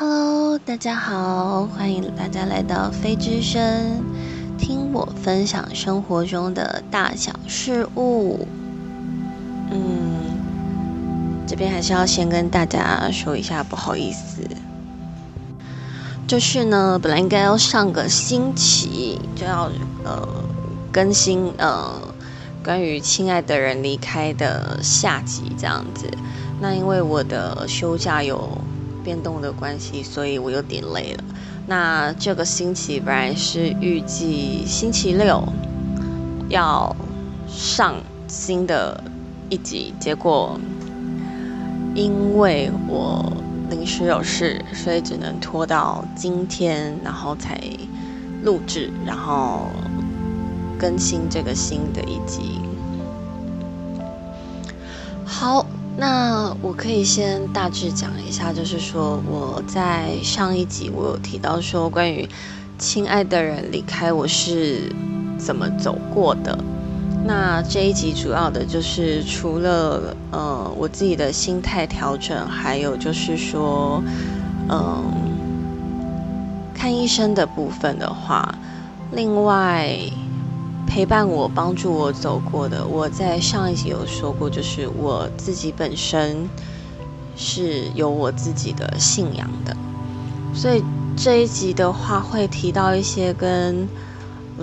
Hello，大家好，欢迎大家来到飞之声，听我分享生活中的大小事物。嗯，这边还是要先跟大家说一下，不好意思，就是呢，本来应该要上个星期就要呃更新呃关于亲爱的人离开的下集这样子，那因为我的休假有。变动的关系，所以我有点累了。那这个星期本来是预计星期六要上新的一集，结果因为我临时有事，所以只能拖到今天，然后才录制，然后更新这个新的一集。好。那我可以先大致讲一下，就是说我在上一集我有提到说关于亲爱的人离开我是怎么走过的。那这一集主要的就是除了呃我自己的心态调整，还有就是说嗯看医生的部分的话，另外。陪伴我、帮助我走过的，我在上一集有说过，就是我自己本身是有我自己的信仰的，所以这一集的话会提到一些跟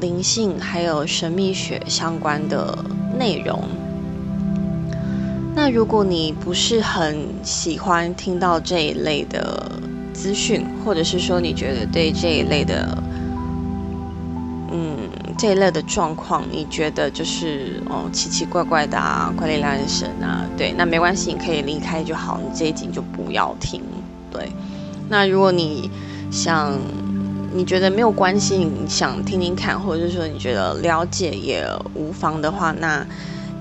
灵性还有神秘学相关的内容。那如果你不是很喜欢听到这一类的资讯，或者是说你觉得对这一类的，这一类的状况，你觉得就是哦奇奇怪怪的啊，怪力乱神啊，对，那没关系，你可以离开就好，你这一集就不要听。对，那如果你想，你觉得没有关系，你想听听看，或者是说你觉得了解也无妨的话，那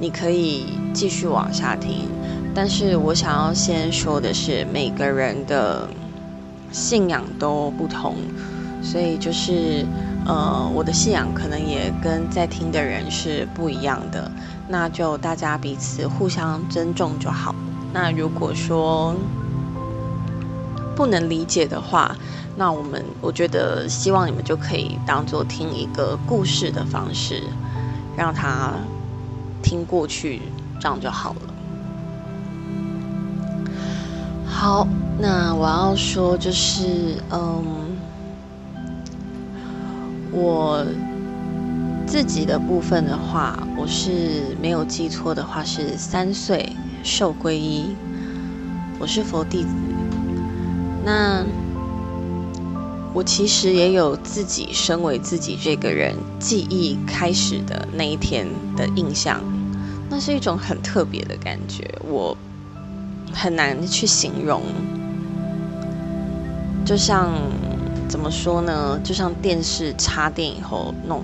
你可以继续往下听。但是我想要先说的是，每个人的信仰都不同，所以就是。呃，我的信仰可能也跟在听的人是不一样的，那就大家彼此互相尊重就好。那如果说不能理解的话，那我们我觉得希望你们就可以当做听一个故事的方式，让他听过去，这样就好了。好，那我要说就是，嗯。我自己的部分的话，我是没有记错的话，是三岁受皈依。我是佛弟子。那我其实也有自己身为自己这个人记忆开始的那一天的印象，那是一种很特别的感觉，我很难去形容，就像。怎么说呢？就像电视插电以后那种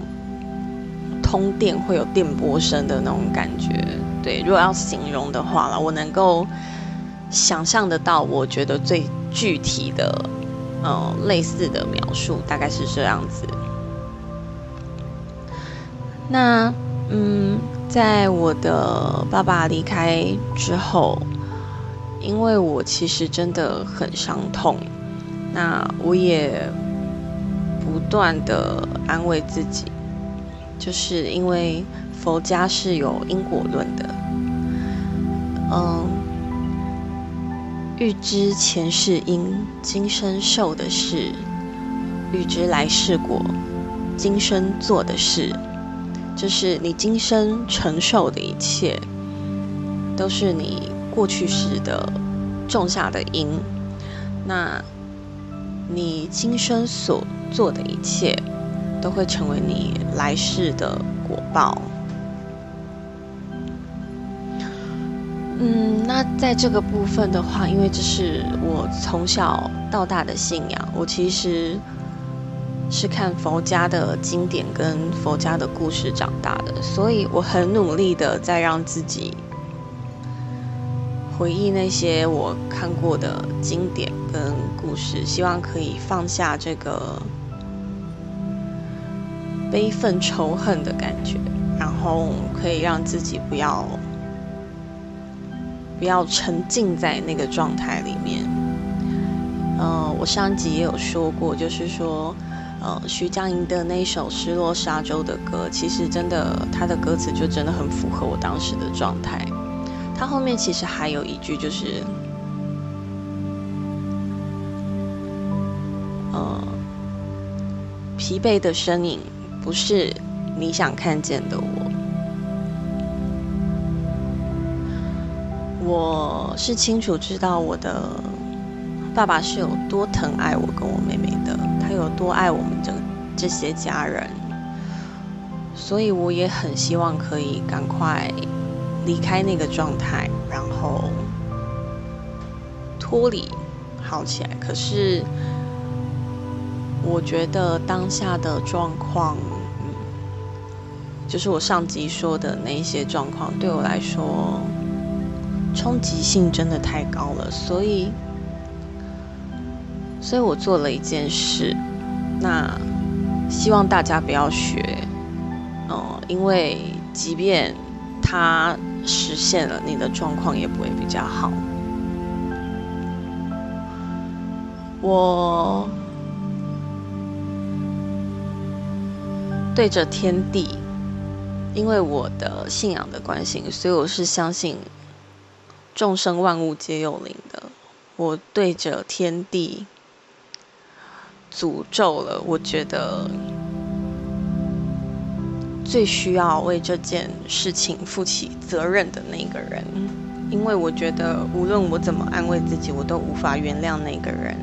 通电会有电波声的那种感觉。对，如果要形容的话了，我能够想象得到，我觉得最具体的，呃，类似的描述大概是这样子。那，嗯，在我的爸爸离开之后，因为我其实真的很伤痛。那我也不断的安慰自己，就是因为佛家是有因果论的，嗯，预知前世因，今生受的事；预知来世果，今生做的事，就是你今生承受的一切，都是你过去时的种下的因。那。你今生所做的一切，都会成为你来世的果报。嗯，那在这个部分的话，因为这是我从小到大的信仰，我其实是看佛家的经典跟佛家的故事长大的，所以我很努力的在让自己。回忆那些我看过的经典跟故事，希望可以放下这个悲愤仇恨的感觉，然后可以让自己不要不要沉浸在那个状态里面。嗯，我上集也有说过，就是说，呃，徐佳莹的那首《失落沙洲》的歌，其实真的，它的歌词就真的很符合我当时的状态。它后面其实还有一句，就是，疲惫的身影不是你想看见的我。我是清楚知道我的爸爸是有多疼爱我跟我妹妹的，他有多爱我们这这些家人，所以我也很希望可以赶快离开那个状态，然后脱离好起来。可是我觉得当下的状况，就是我上集说的那些状况，对我来说。冲击性真的太高了，所以，所以我做了一件事，那希望大家不要学，哦，因为即便它实现了，你的状况也不会比较好。我对着天地，因为我的信仰的关系，所以我是相信。众生万物皆有灵的，我对着天地诅咒了。我觉得最需要为这件事情负起责任的那个人，因为我觉得无论我怎么安慰自己，我都无法原谅那个人。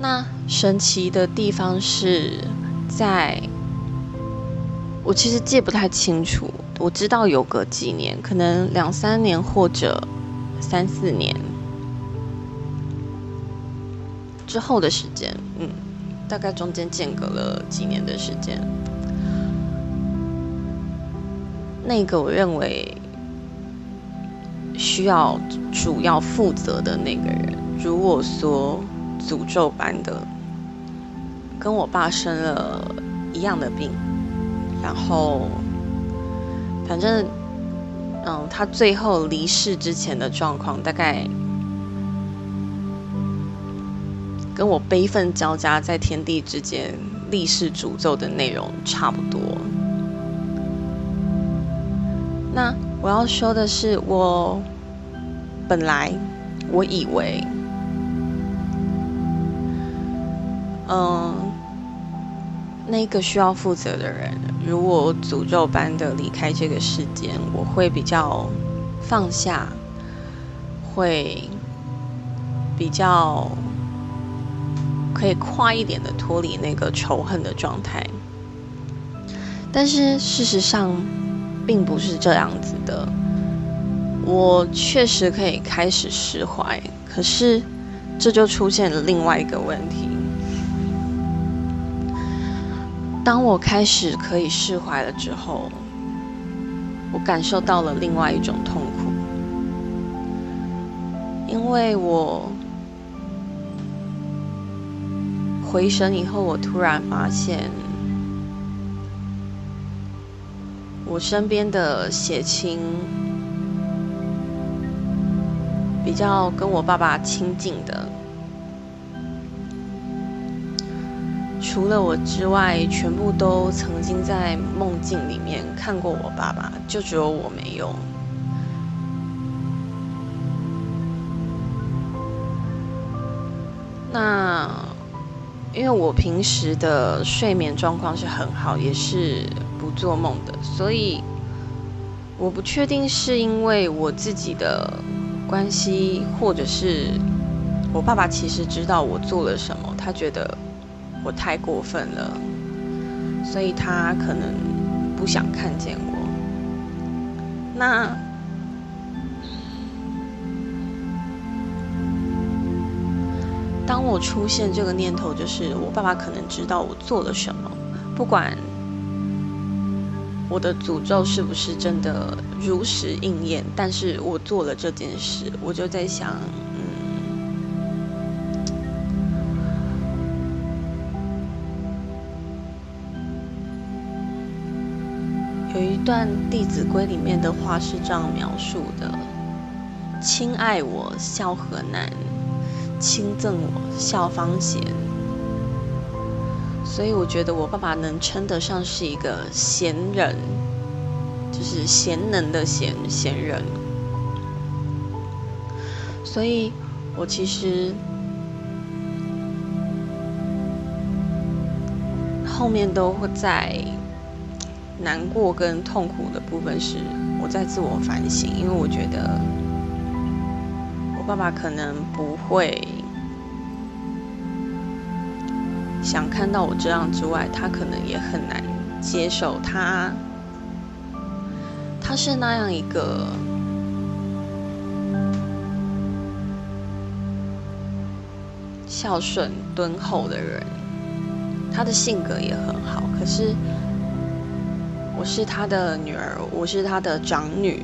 那神奇的地方是在，我其实记不太清楚。我知道有个几年，可能两三年或者三四年之后的时间，嗯，大概中间间隔了几年的时间。那个我认为需要主要负责的那个人，如我所诅咒般的，跟我爸生了一样的病，然后。反正，嗯，他最后离世之前的状况，大概跟我悲愤交加在天地之间立誓诅咒的内容差不多。那我要说的是，我本来我以为，嗯，那个需要负责的人。如果诅咒般的离开这个世间，我会比较放下，会比较可以快一点的脱离那个仇恨的状态。但是事实上并不是这样子的，我确实可以开始释怀，可是这就出现了另外一个问题。当我开始可以释怀了之后，我感受到了另外一种痛苦，因为我回神以后，我突然发现，我身边的血亲比较跟我爸爸亲近的。除了我之外，全部都曾经在梦境里面看过我爸爸，就只有我没有。那因为我平时的睡眠状况是很好，也是不做梦的，所以我不确定是因为我自己的关系，或者是我爸爸其实知道我做了什么，他觉得。我太过分了，所以他可能不想看见我。那当我出现这个念头，就是我爸爸可能知道我做了什么，不管我的诅咒是不是真的如实应验，但是我做了这件事，我就在想。段《弟子规》里面的话是这样描述的：“亲爱我，孝何难？亲赠我孝方贤，所以我觉得我爸爸能称得上是一个贤人，就是贤能的贤贤人。所以我其实后面都会在难过跟痛苦的部分是我在自我反省，因为我觉得我。爸爸可能不会想看到我这样之外，他可能也很难接受他，他是那样一个孝顺敦厚的人，他的性格也很好。可是我是他的女儿，我是他的长女，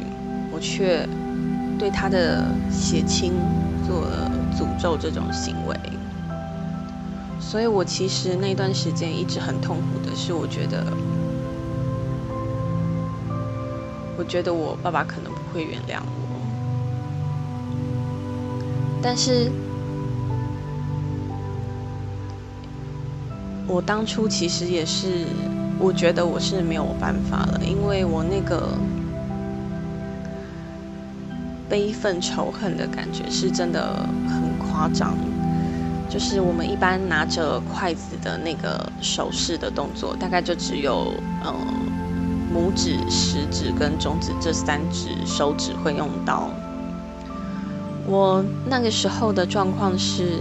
我却。对他的血亲做了诅咒这种行为，所以我其实那段时间一直很痛苦的是，我觉得，我觉得我爸爸可能不会原谅我，但是，我当初其实也是，我觉得我是没有办法了，因为我那个。悲愤仇恨的感觉是真的很夸张，就是我们一般拿着筷子的那个手势的动作，大概就只有呃拇指、食指跟中指这三指手指会用到。我那个时候的状况是，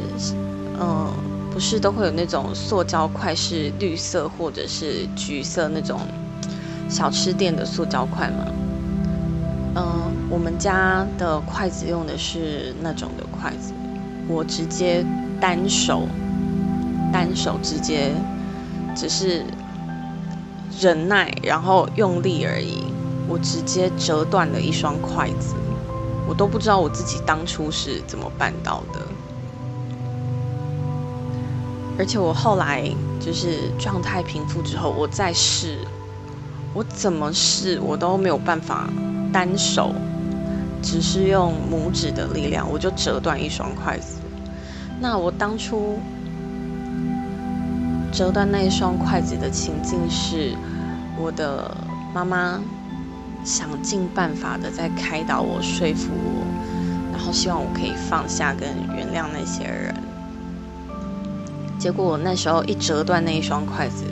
嗯，不是都会有那种塑胶筷是绿色或者是橘色那种小吃店的塑胶筷吗？嗯。我们家的筷子用的是那种的筷子，我直接单手，单手直接只是忍耐，然后用力而已，我直接折断了一双筷子，我都不知道我自己当初是怎么办到的。而且我后来就是状态平复之后，我再试，我怎么试我都没有办法单手。只是用拇指的力量，我就折断一双筷子。那我当初折断那一双筷子的情境是，我的妈妈想尽办法的在开导我、说服我，然后希望我可以放下跟原谅那些人。结果我那时候一折断那一双筷子，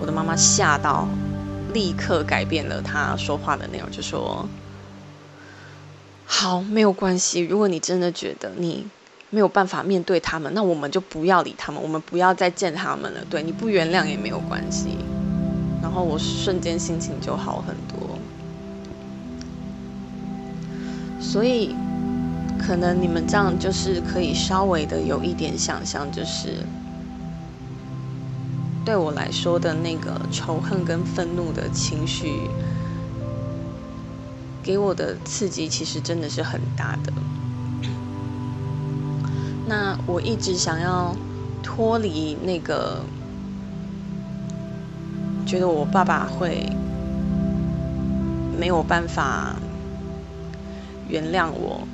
我的妈妈吓到，立刻改变了她说话的内容，就说。好，没有关系。如果你真的觉得你没有办法面对他们，那我们就不要理他们，我们不要再见他们了。对，你不原谅也没有关系。然后我瞬间心情就好很多。所以，可能你们这样就是可以稍微的有一点想象，就是对我来说的那个仇恨跟愤怒的情绪。给我的刺激其实真的是很大的。那我一直想要脱离那个，觉得我爸爸会没有办法原谅我，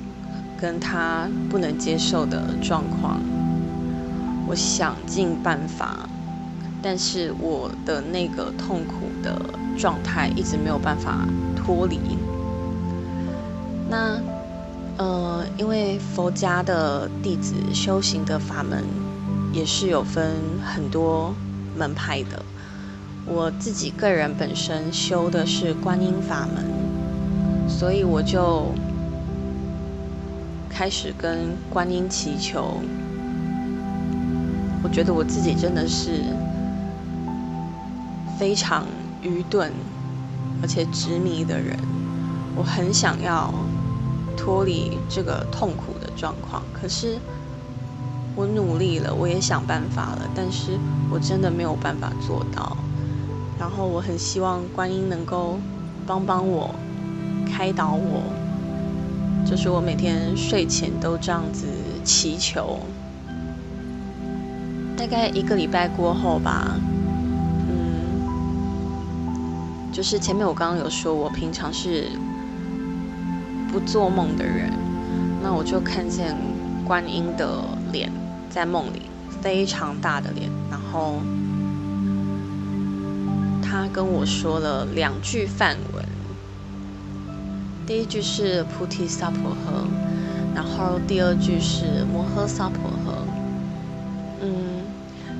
跟他不能接受的状况。我想尽办法，但是我的那个痛苦的状态一直没有办法脱离。那，呃，因为佛家的弟子修行的法门也是有分很多门派的。我自己个人本身修的是观音法门，所以我就开始跟观音祈求。我觉得我自己真的是非常愚钝而且执迷的人，我很想要。脱离这个痛苦的状况，可是我努力了，我也想办法了，但是我真的没有办法做到。然后我很希望观音能够帮帮我，开导我，就是我每天睡前都这样子祈求。大概一个礼拜过后吧，就是前面我刚刚有说，我平常是。不做梦的人，那我就看见观音的脸在梦里，非常大的脸，然后他跟我说了两句梵文，第一句是菩提萨婆诃，然后第二句是摩诃萨婆诃。嗯，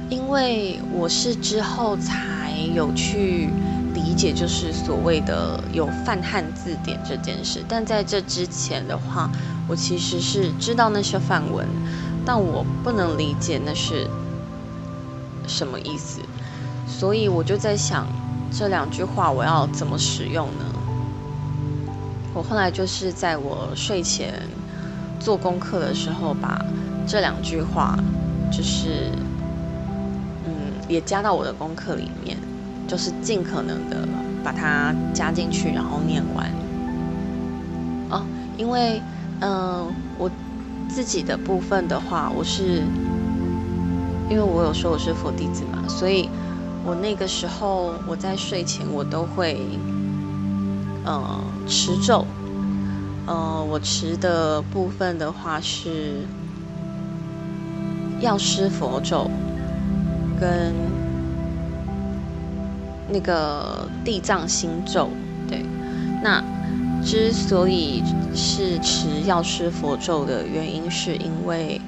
因为我是之后才有去。理解就是所谓的有泛汉字典这件事，但在这之前的话，我其实是知道那些范文，但我不能理解那是什么意思，所以我就在想这两句话我要怎么使用呢？我后来就是在我睡前做功课的时候，把这两句话就是嗯也加到我的功课里面。就是尽可能的把它加进去，然后念完。哦，因为嗯，我自己的部分的话，我是因为我有说我是佛弟子嘛，所以我那个时候我在睡前我都会呃持咒。呃，我持的部分的话是药师佛咒跟。那个地藏心咒，对，那之所以是持药师佛咒的原因，是因为，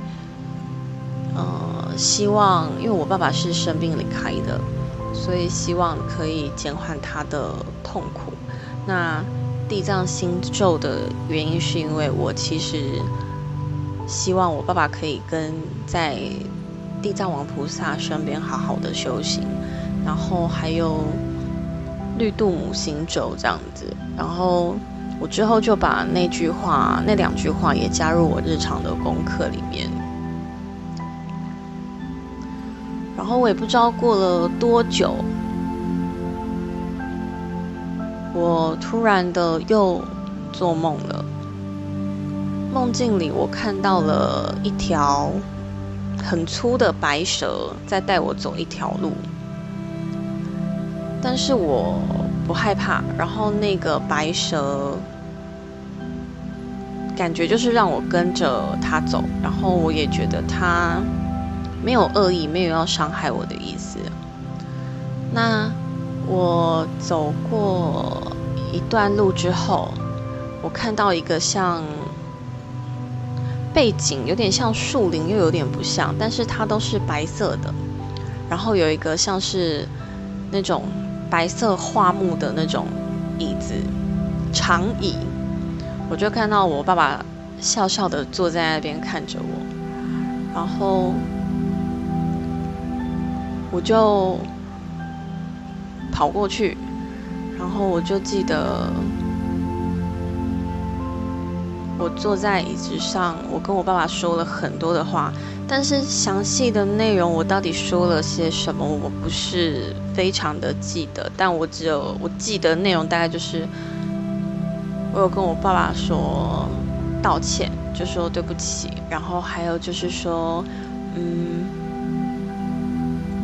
呃，希望因为我爸爸是生病离开的，所以希望可以减缓他的痛苦。那地藏心咒的原因，是因为我其实希望我爸爸可以跟在地藏王菩萨身边好好的修行。然后还有绿度母心咒这样子，然后我之后就把那句话、那两句话也加入我日常的功课里面。然后我也不知道过了多久，我突然的又做梦了。梦境里我看到了一条很粗的白蛇在带我走一条路。但是我不害怕，然后那个白蛇感觉就是让我跟着它走，然后我也觉得它没有恶意，没有要伤害我的意思。那我走过一段路之后，我看到一个像背景有点像树林，又有点不像，但是它都是白色的，然后有一个像是那种。白色桦木的那种椅子，长椅，我就看到我爸爸笑笑的坐在那边看着我，然后我就跑过去，然后我就记得。我坐在椅子上，我跟我爸爸说了很多的话，但是详细的内容我到底说了些什么，我不是非常的记得。但我只有我记得内容大概就是，我有跟我爸爸说道歉，就说对不起，然后还有就是说，嗯，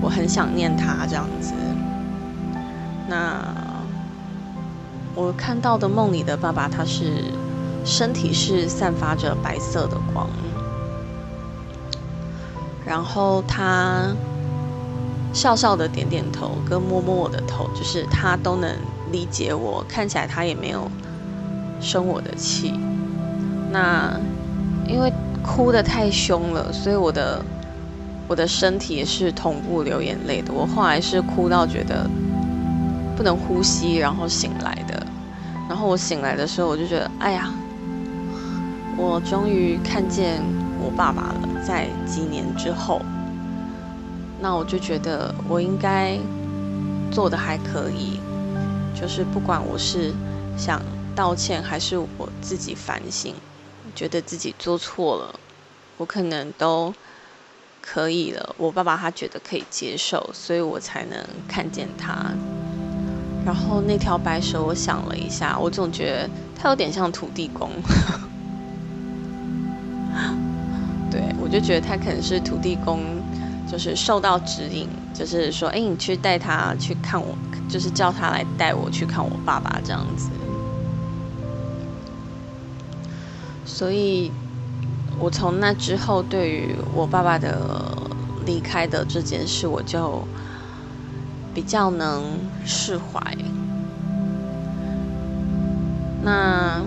我很想念他这样子。那我看到的梦里的爸爸，他是。身体是散发着白色的光，然后他笑笑的点点头，跟摸摸我的头，就是他都能理解我。看起来他也没有生我的气。那因为哭的太凶了，所以我的我的身体也是同步流眼泪的。我后来是哭到觉得不能呼吸，然后醒来的。然后我醒来的时候，我就觉得，哎呀。我终于看见我爸爸了，在几年之后，那我就觉得我应该做的还可以，就是不管我是想道歉还是我自己反省，觉得自己做错了，我可能都可以了。我爸爸他觉得可以接受，所以我才能看见他。然后那条白蛇，我想了一下，我总觉得它有点像土地公。我就觉得他可能是土地公，就是受到指引，就是说，哎，你去带他去看我，就是叫他来带我去看我爸爸这样子。所以，我从那之后，对于我爸爸的离开的这件事，我就比较能释怀。那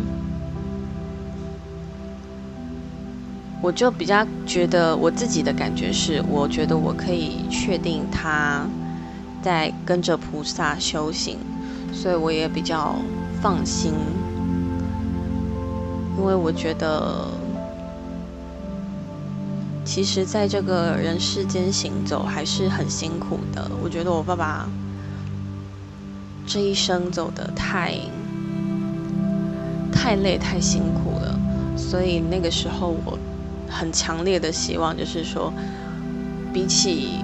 我就比较觉得，我自己的感觉是，我觉得我可以确定他在跟着菩萨修行，所以我也比较放心，因为我觉得。其实，在这个人世间行走还是很辛苦的。我觉得我爸爸这一生走的太太累、太辛苦了，所以那个时候我很强烈的希望，就是说，比起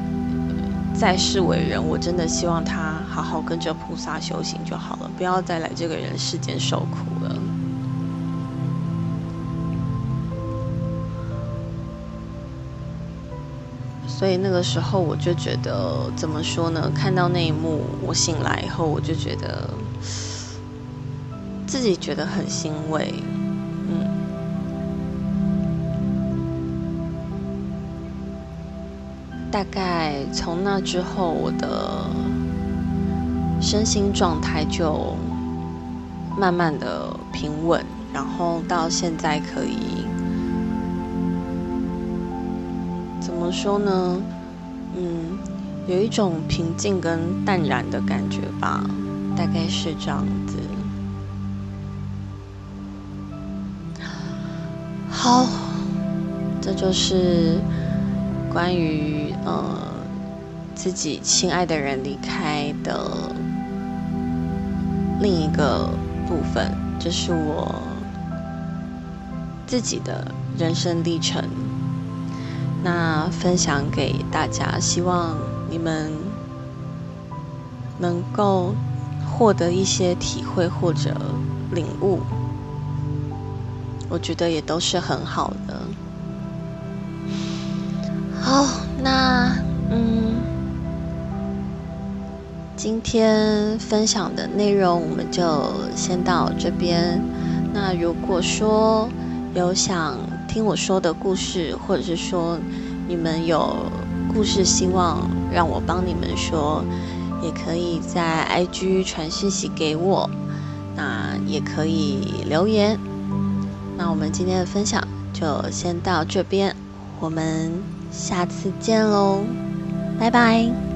在世为人，我真的希望他好好跟着菩萨修行就好了，不要再来这个人世间受苦了。所以那个时候我就觉得，怎么说呢？看到那一幕，我醒来以后，我就觉得自己觉得很欣慰，大概从那之后，我的身心状态就慢慢的平稳，然后到现在可以。怎么说呢？嗯，有一种平静跟淡然的感觉吧，大概是这样子。好，这就是关于呃自己亲爱的人离开的另一个部分，这是我自己的人生历程。那分享给大家，希望你们能够获得一些体会或者领悟，我觉得也都是很好的。好，那嗯，今天分享的内容我们就先到这边。那如果说有想，听我说的故事，或者是说你们有故事希望让我帮你们说，也可以在 IG 传讯息给我，那也可以留言。那我们今天的分享就先到这边，我们下次见喽，拜拜。